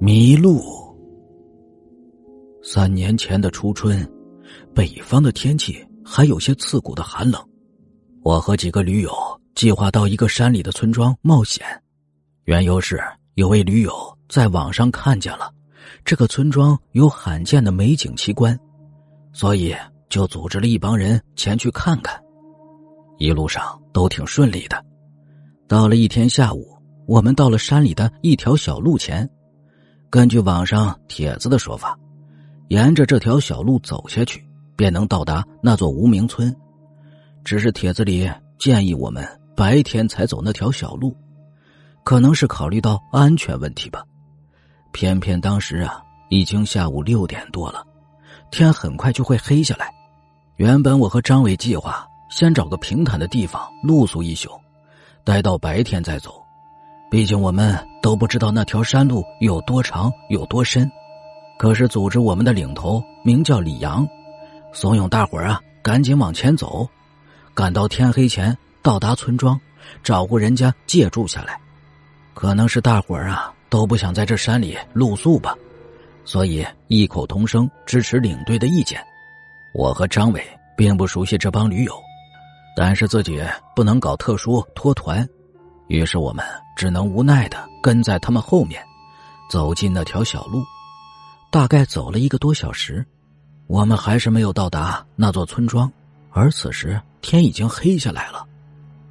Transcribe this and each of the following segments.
迷路。三年前的初春，北方的天气还有些刺骨的寒冷。我和几个驴友计划到一个山里的村庄冒险，缘由是有位驴友在网上看见了这个村庄有罕见的美景奇观，所以就组织了一帮人前去看看。一路上都挺顺利的。到了一天下午，我们到了山里的一条小路前。根据网上帖子的说法，沿着这条小路走下去，便能到达那座无名村。只是帖子里建议我们白天才走那条小路，可能是考虑到安全问题吧。偏偏当时啊，已经下午六点多了，天很快就会黑下来。原本我和张伟计划先找个平坦的地方露宿一宿，待到白天再走。毕竟我们都不知道那条山路有多长有多深，可是组织我们的领头名叫李阳，怂恿大伙儿啊赶紧往前走，赶到天黑前到达村庄，找户人家借住下来。可能是大伙儿啊都不想在这山里露宿吧，所以异口同声支持领队的意见。我和张伟并不熟悉这帮驴友，但是自己不能搞特殊脱团。于是我们只能无奈的跟在他们后面，走进那条小路。大概走了一个多小时，我们还是没有到达那座村庄。而此时天已经黑下来了，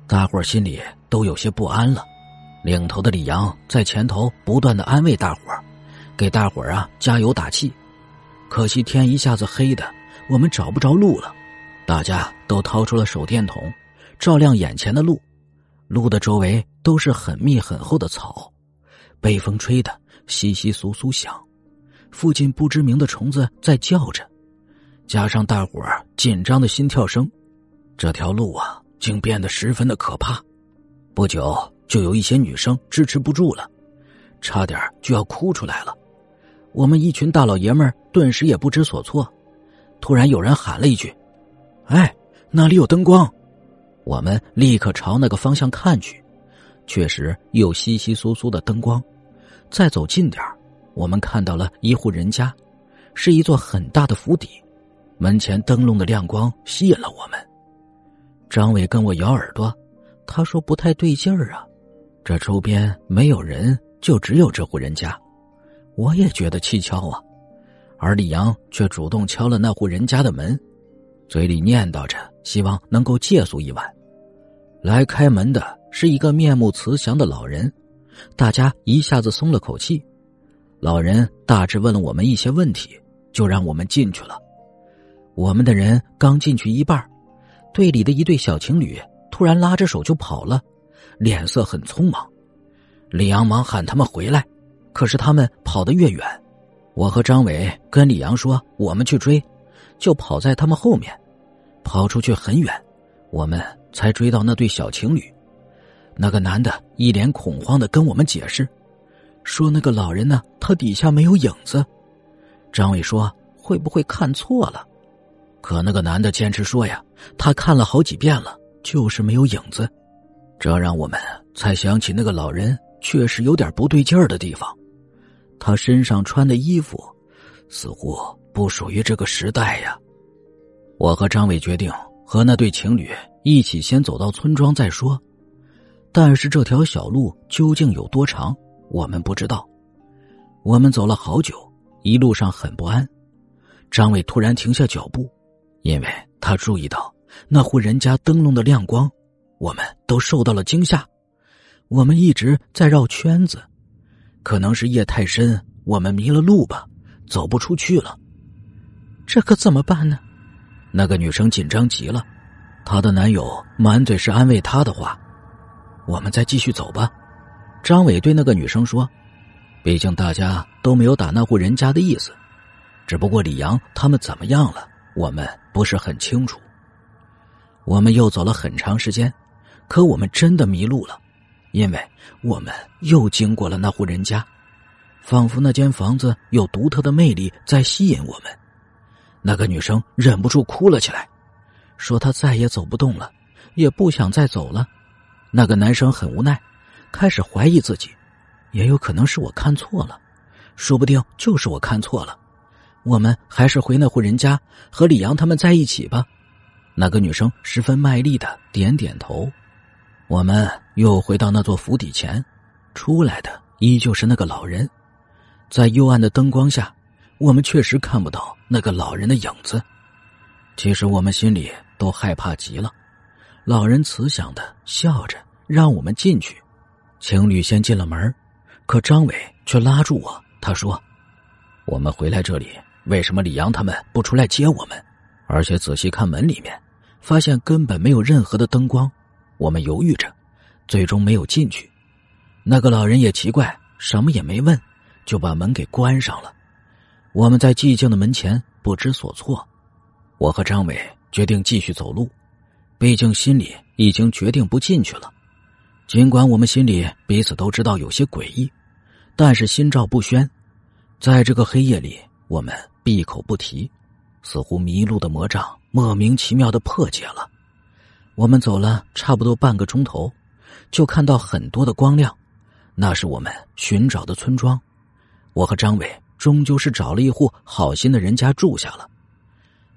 大伙儿心里都有些不安了。领头的李阳在前头不断的安慰大伙儿，给大伙儿啊加油打气。可惜天一下子黑的，我们找不着路了。大家都掏出了手电筒，照亮眼前的路。路的周围都是很密很厚的草，被风吹得窸窸窣窣响，附近不知名的虫子在叫着，加上大伙儿紧张的心跳声，这条路啊竟变得十分的可怕。不久，就有一些女生支持不住了，差点就要哭出来了。我们一群大老爷们儿顿时也不知所措。突然有人喊了一句：“哎，那里有灯光！”我们立刻朝那个方向看去，确实有稀稀疏疏的灯光。再走近点我们看到了一户人家，是一座很大的府邸，门前灯笼的亮光吸引了我们。张伟跟我咬耳朵，他说不太对劲儿啊，这周边没有人，就只有这户人家。我也觉得蹊跷啊，而李阳却主动敲了那户人家的门，嘴里念叨着希望能够借宿一晚。来开门的是一个面目慈祥的老人，大家一下子松了口气。老人大致问了我们一些问题，就让我们进去了。我们的人刚进去一半，队里的一对小情侣突然拉着手就跑了，脸色很匆忙。李阳忙喊他们回来，可是他们跑得越远，我和张伟跟李阳说我们去追，就跑在他们后面，跑出去很远，我们。才追到那对小情侣，那个男的一脸恐慌的跟我们解释，说那个老人呢，他底下没有影子。张伟说会不会看错了？可那个男的坚持说呀，他看了好几遍了，就是没有影子。这让我们才想起那个老人确实有点不对劲儿的地方，他身上穿的衣服似乎不属于这个时代呀。我和张伟决定和那对情侣。一起先走到村庄再说，但是这条小路究竟有多长，我们不知道。我们走了好久，一路上很不安。张伟突然停下脚步，因为他注意到那户人家灯笼的亮光，我们都受到了惊吓。我们一直在绕圈子，可能是夜太深，我们迷了路吧，走不出去了。这可怎么办呢？那个女生紧张极了。她的男友满嘴是安慰她的话，我们再继续走吧。张伟对那个女生说：“毕竟大家都没有打那户人家的意思，只不过李阳他们怎么样了，我们不是很清楚。”我们又走了很长时间，可我们真的迷路了，因为我们又经过了那户人家，仿佛那间房子有独特的魅力在吸引我们。那个女生忍不住哭了起来。说他再也走不动了，也不想再走了。那个男生很无奈，开始怀疑自己，也有可能是我看错了，说不定就是我看错了。我们还是回那户人家和李阳他们在一起吧。那个女生十分卖力的点点头。我们又回到那座府邸前，出来的依旧是那个老人。在幽暗的灯光下，我们确实看不到那个老人的影子。其实我们心里都害怕极了。老人慈祥的笑着，让我们进去。情侣先进了门，可张伟却拉住我。他说：“我们回来这里，为什么李阳他们不出来接我们？而且仔细看门里面，发现根本没有任何的灯光。”我们犹豫着，最终没有进去。那个老人也奇怪，什么也没问，就把门给关上了。我们在寂静的门前不知所措。我和张伟决定继续走路，毕竟心里已经决定不进去了。尽管我们心里彼此都知道有些诡异，但是心照不宣。在这个黑夜里，我们闭口不提，似乎迷路的魔障莫名其妙的破解了。我们走了差不多半个钟头，就看到很多的光亮，那是我们寻找的村庄。我和张伟终究是找了一户好心的人家住下了。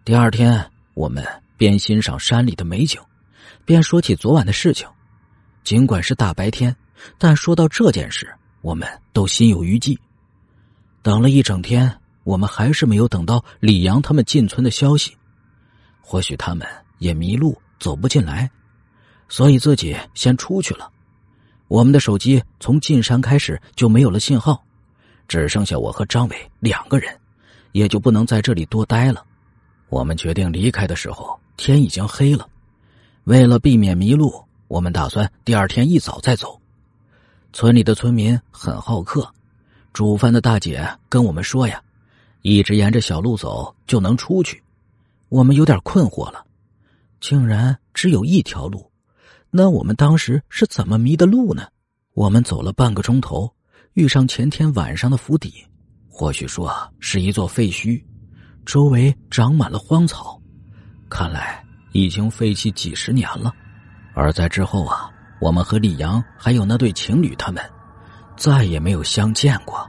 第二天，我们边欣赏山里的美景，边说起昨晚的事情。尽管是大白天，但说到这件事，我们都心有余悸。等了一整天，我们还是没有等到李阳他们进村的消息。或许他们也迷路。走不进来，所以自己先出去了。我们的手机从进山开始就没有了信号，只剩下我和张伟两个人，也就不能在这里多待了。我们决定离开的时候，天已经黑了。为了避免迷路，我们打算第二天一早再走。村里的村民很好客，煮饭的大姐跟我们说呀，一直沿着小路走就能出去。我们有点困惑了。竟然只有一条路，那我们当时是怎么迷的路呢？我们走了半个钟头，遇上前天晚上的府邸，或许说是一座废墟，周围长满了荒草，看来已经废弃几十年了。而在之后啊，我们和李阳还有那对情侣他们，再也没有相见过。